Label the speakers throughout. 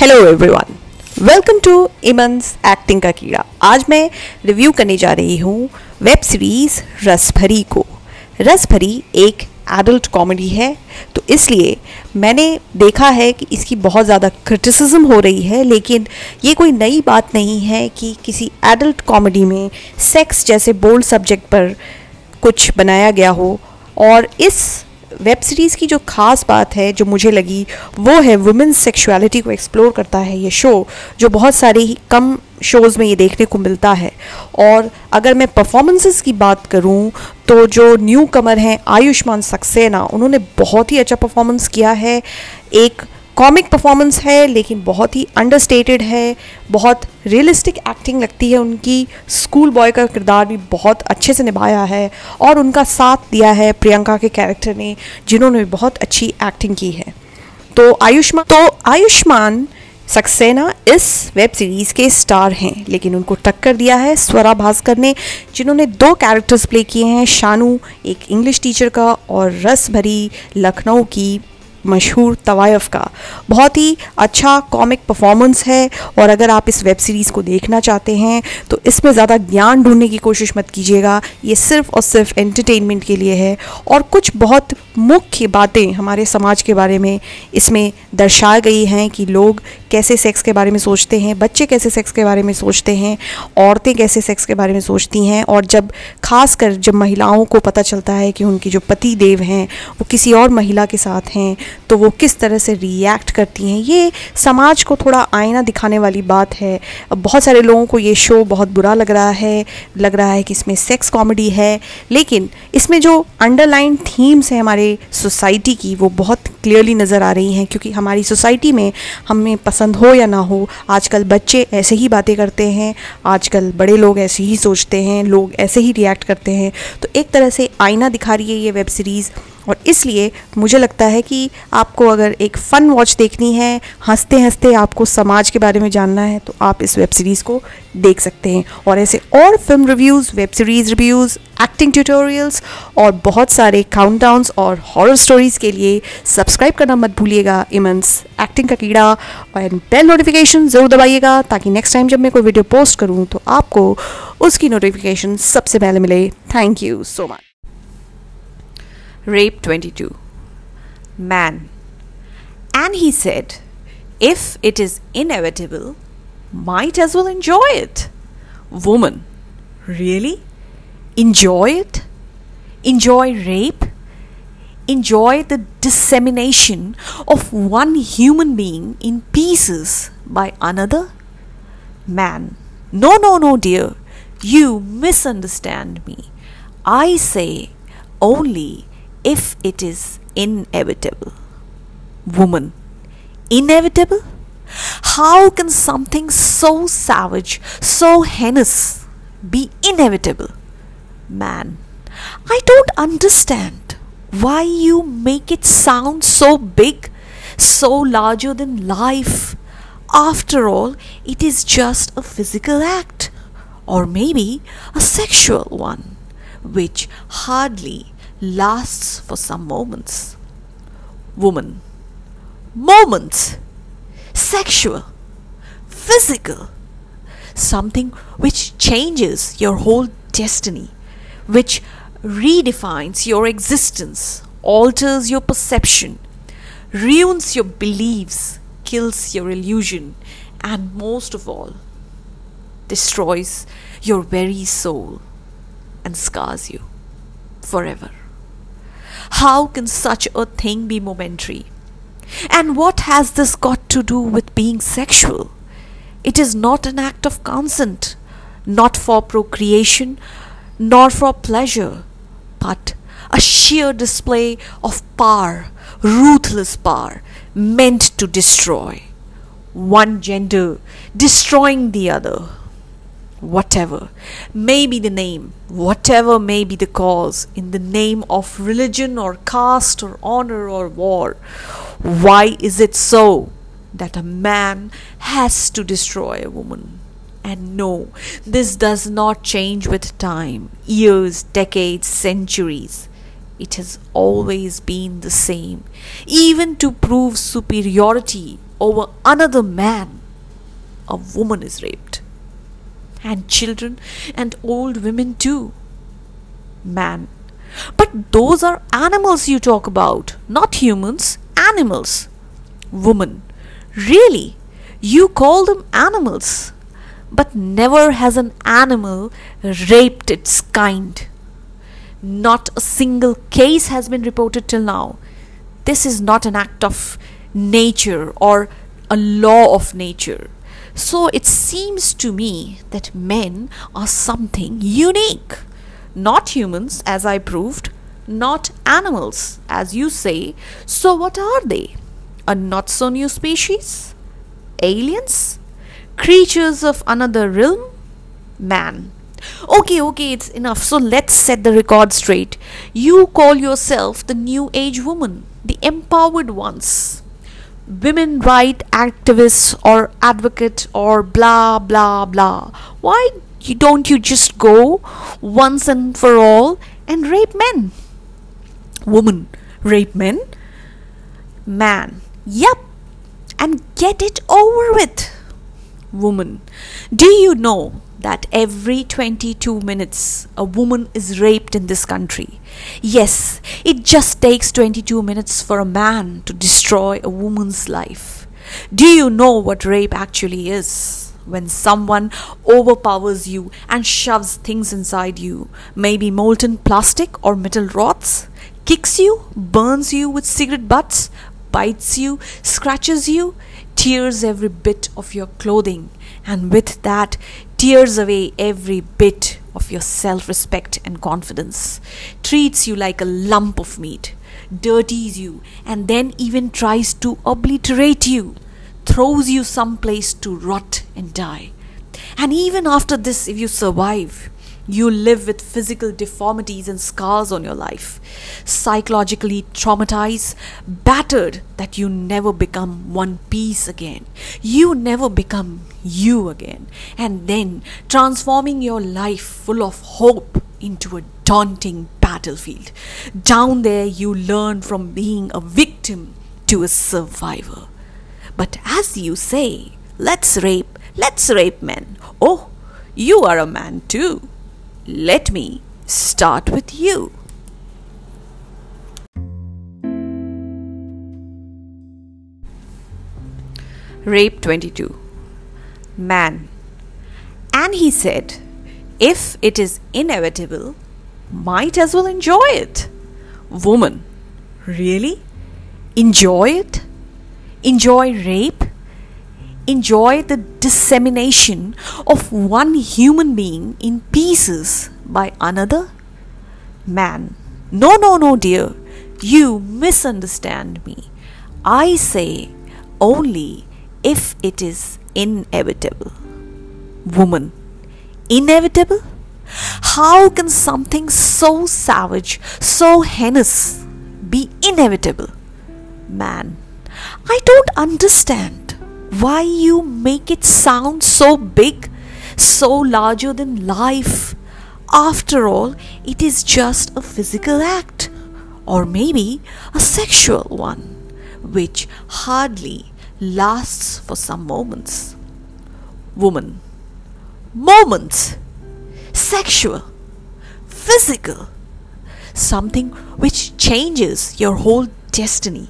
Speaker 1: Hello everyone welcome to इमंस acting का कीड़ा। आज मैं रिव्यू करने जा रही हूँ वेब सीरीज़ रसभरी को। रसभरी एक एडल्ट कॉमेडी है तो इसलिए मैंने देखा है कि इसकी बहुत ज़्यादा क्रिटिसिज्म हो रही है, लेकिन ये कोई नई बात नहीं है कि किसी एडल्ट कॉमेडी में सेक्स जैसे बोल्ड सब्जेक्ट पर कुछ बनाया गया हो, और इस वेब सीरीज़ की जो ख़ास बात है, जो मुझे लगी, वो है वुमेन्स सेक्सुअलिटी को एक्सप्लोर करता है ये शो, जो बहुत सारे ही कम शोज़ में ये देखने को मिलता है। और अगर मैं परफॉर्मेंसेस की बात करूँ तो जो न्यू कमर हैं, आयुष्मान सक्सेना, उन्होंने बहुत ही अच्छा परफॉर्मेंस किया है। एक कॉमिक परफॉर्मेंस है, लेकिन बहुत ही अंडरस्टेटेड है, बहुत रियलिस्टिक एक्टिंग लगती है उनकी। स्कूल बॉय का किरदार भी बहुत अच्छे से निभाया है और उनका साथ दिया है प्रियंका के कैरेक्टर ने, जिन्होंने बहुत अच्छी एक्टिंग की है। तो आयुष्मान तो आयुष्मान सक्सेना इस वेब सीरीज़ के स्टार हैं, लेकिन उनको टक्कर दिया है स्वरा भास्कर ने, जिन्होंने दो कैरेक्टर्स प्ले किए हैं, शानू, एक इंग्लिश टीचर का, और रस भरी लखनऊ की मशहूर तवायफ़ का। बहुत ही अच्छा कॉमिक परफॉर्मेंस है और अगर आप इस वेब सीरीज़ को देखना चाहते हैं तो इसमें ज़्यादा ज्ञान ढूँढने की कोशिश मत कीजिएगा। ये सिर्फ़ और सिर्फ़ एंटरटेनमेंट के लिए है और कुछ बहुत मुख्य बातें हमारे समाज के बारे में इसमें दर्शाई गई हैं कि लोग कैसे सेक्स के बारे में सोचते हैं, बच्चे कैसे सेक्स के बारे में सोचते हैं, औरतें कैसे सेक्स के बारे में सोचती हैं और जब खास कर जब महिलाओं को पता चलता है कि उनकी जो पति देव हैं, वो किसी और महिला के साथ हैं तो वो किस तरह से रिएक्ट करती हैं, ये समाज को थोड़ा आईना दिखाने वाली बात है। बहुत सारे लोगों को ये शो बहुत बुरा लग रहा है, लग रहा है कि इसमें सेक्स कॉमेडी है। लेकिन इसमें जो अंडरलाइन थीम्स हैं हमारे सोसाइटी की, वो बहुत क्लियरली नज़र आ रही हैं, क्योंकि हमारी सोसाइटी में हमें पसंद हो या ना हो, आजकल बच्चे ऐसे ही बातें करते हैं, आजकल बड़े लोग ऐसे ही सोचते हैं, लोग ऐसे ही रिएक्ट करते हैं। तो एक तरह से आईना दिखा रही है ये वेब सीरीज़ और इसलिए मुझे लगता है कि आपको अगर एक फ़न वॉच देखनी है हँसते हँसते आपको समाज के बारे में जानना है तो आप इस वेब सीरीज़ को देख सकते हैं। और ऐसे और film reviews web series reviews acting tutorials और बहुत सारे काउंटडाउन्स और हॉरर स्टोरीज़ के लिए सब्सक्राइब करना मत भूलिएगा। इमंस एक्टिंग का कीड़ा और बेल नोटिफिकेशन ज़रूर दबाइएगा ताकि नेक्स्ट टाइम जब मैं कोई वीडियो पोस्ट करूँ तो आपको उसकी नोटिफिकेशन सबसे पहले मिले। Thank you so much
Speaker 2: Rape 22. Man. And he said, If it is inevitable, might as well enjoy it. Woman. Really? Enjoy it? Enjoy rape? Enjoy the dissemination of one human being in pieces by another? Man. No, no, no, dear. You misunderstand me. I say only if it is inevitable. Woman, inevitable? How can something so savage, so heinous, be inevitable? Man, I don't understand why you make it sound so big, so larger than life. After all, it is just a physical act, or maybe a sexual one, which hardly lasts for some moments. Woman. Moments. Sexual. Physical. Something which changes your whole destiny, which redefines your existence, alters your perception, ruins your beliefs, kills your illusion, and most of all, destroys your very soul and scars you forever. How can such a thing be momentary? And what has this got to do with being sexual? It is not an act of consent, not for procreation, nor for pleasure, but a sheer display of power, ruthless power, meant to destroy. One gender destroying the other whatever may be the name, whatever may be the cause, in the name of religion or caste or honor or war. Why is it so that a man has to destroy a woman? And no, this does not change with time, years, decades, centuries. it has always been the same. Even to prove superiority over another man, a woman is raped. And children and old women too. Man. But those are animals you talk about, not humans, animals. Woman. Really? You call them animals? But never has an animal raped its kind. Not a single case has been reported till now. This is not an act of nature or a law of nature. So it seems to me that men are something unique. Not humans, as I proved, not animals, as you say. So what are they? A not so new species? Aliens? Creatures of another realm? Man. Okay, okay, it's enough. So let's set the record straight. You call yourself the new age woman, the empowered ones. Women right activists or advocate or blah blah blah. Why don't you just go once and for all and rape men? Woman, rape men? Man, yep, and get it over with. Woman, do you know that every 22 minutes a woman is raped in this country. Yes, it just takes 22 minutes for a man to destroy a woman's life. Do you know what rape actually is? When someone overpowers you and shoves things inside you, maybe molten plastic or metal rods, kicks you, burns you with cigarette butts, bites you, scratches you, tears every bit of your clothing, and with that tears away every bit of your self respect and confidence, treats you like a lump of meat, dirties you, and then even tries to obliterate you, throws you someplace to rot and die. And even after this, if you survive, you live with physical deformities and scars on your life, psychologically traumatized, battered that you never become one piece again. You never become you again. And then transforming your life full of hope into a daunting battlefield. Down there, you learn from being a victim to a survivor. But as you say, let's rape, let's rape men. Oh, you are a man too. Let me start with you. Rape 22 Man. And he said, If it is inevitable, might as well enjoy it. Woman. Really? Enjoy it? Enjoy rape? Enjoy the dissemination of one human being in pieces by another? Man, no, no, no, dear, you misunderstand me. I say only if it is inevitable. Woman, inevitable? How can something so savage, so heinous, be inevitable? Man, I don't understand why you make it sound so big, so larger than life? After all, it is just a physical act, or maybe a sexual one, which hardly lasts for some moments. Woman, moments, sexual, physical, something which changes your whole destiny,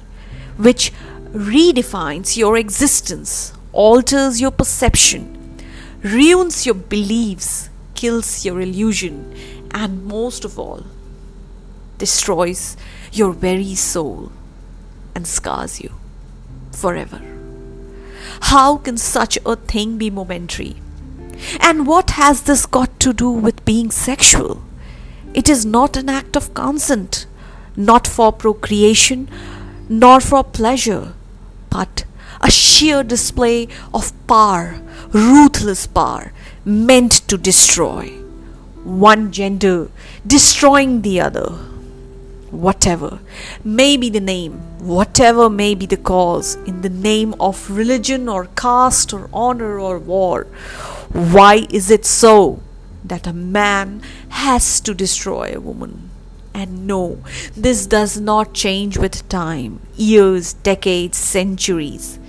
Speaker 2: which redefines your existence, alters your perception, ruins your beliefs, kills your illusion, and most of all, destroys your very soul and scars you forever. How can such a thing be momentary? And what has this got to do with being sexual? It is not an act of consent, not for procreation, nor for pleasure but a sheer display of power, ruthless power, meant to destroy. One gender destroying the other. Whatever may be the name, whatever may be the cause, in the name of religion or caste or honor or war, why is it so that a man has to destroy a woman? And no, this does not change with time, years, decades, centuries.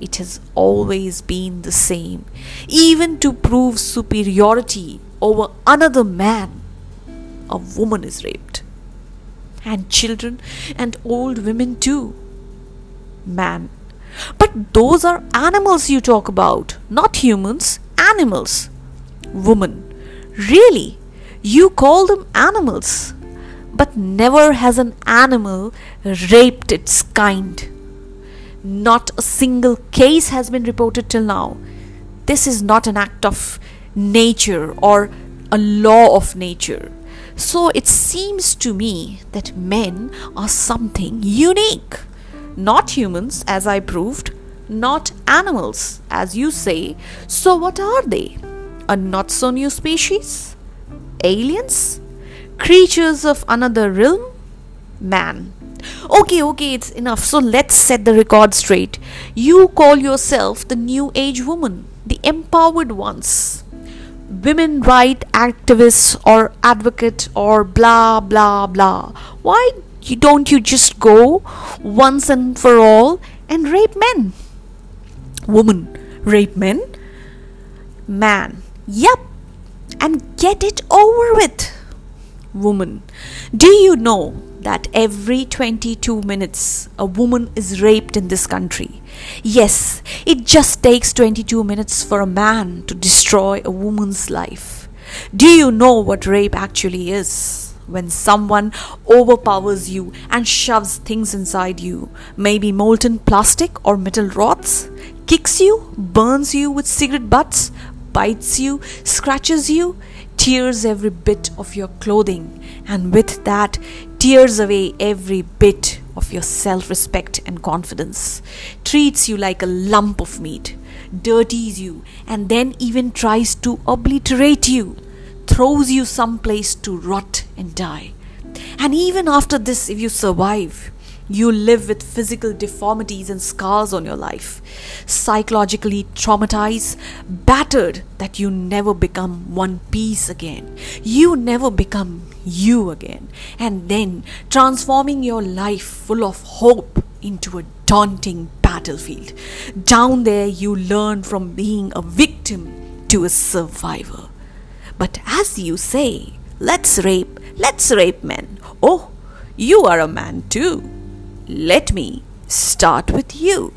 Speaker 2: It has always been the same. Even to prove superiority over another man, a woman is raped. And children and old women too. Man. But those are animals you talk about, not humans, animals. Woman. Really? You call them animals? But never has an animal raped its kind. Not a single case has been reported till now. This is not an act of nature or a law of nature. So it seems to me that men are something unique. Not humans, as I proved, not animals, as you say. So what are they? A not so new species? Aliens? Creatures of another realm? Man. Okay, okay, it's enough. So let's set the record straight. You call yourself the new age woman, the empowered ones. Women right activists or advocate or blah blah blah. Why don't you just go once and for all and rape men? Woman, rape men? Man, yep, and get it over with woman. Do you know that every 22 minutes a woman is raped in this country? Yes, it just takes 22 minutes for a man to destroy a woman's life. Do you know what rape actually is? When someone overpowers you and shoves things inside you, maybe molten plastic or metal rods, kicks you, burns you with cigarette butts, bites you, scratches you, tears every bit of your clothing, and with that, tears away every bit of your self respect and confidence, treats you like a lump of meat, dirties you, and then even tries to obliterate you, throws you someplace to rot and die. And even after this, if you survive, you live with physical deformities and scars on your life, psychologically traumatized, battered that you never become one piece again. You never become you again. And then transforming your life full of hope into a daunting battlefield. Down there, you learn from being a victim to a survivor. But as you say, let's rape, let's rape men. Oh, you are a man too. Let me start with you.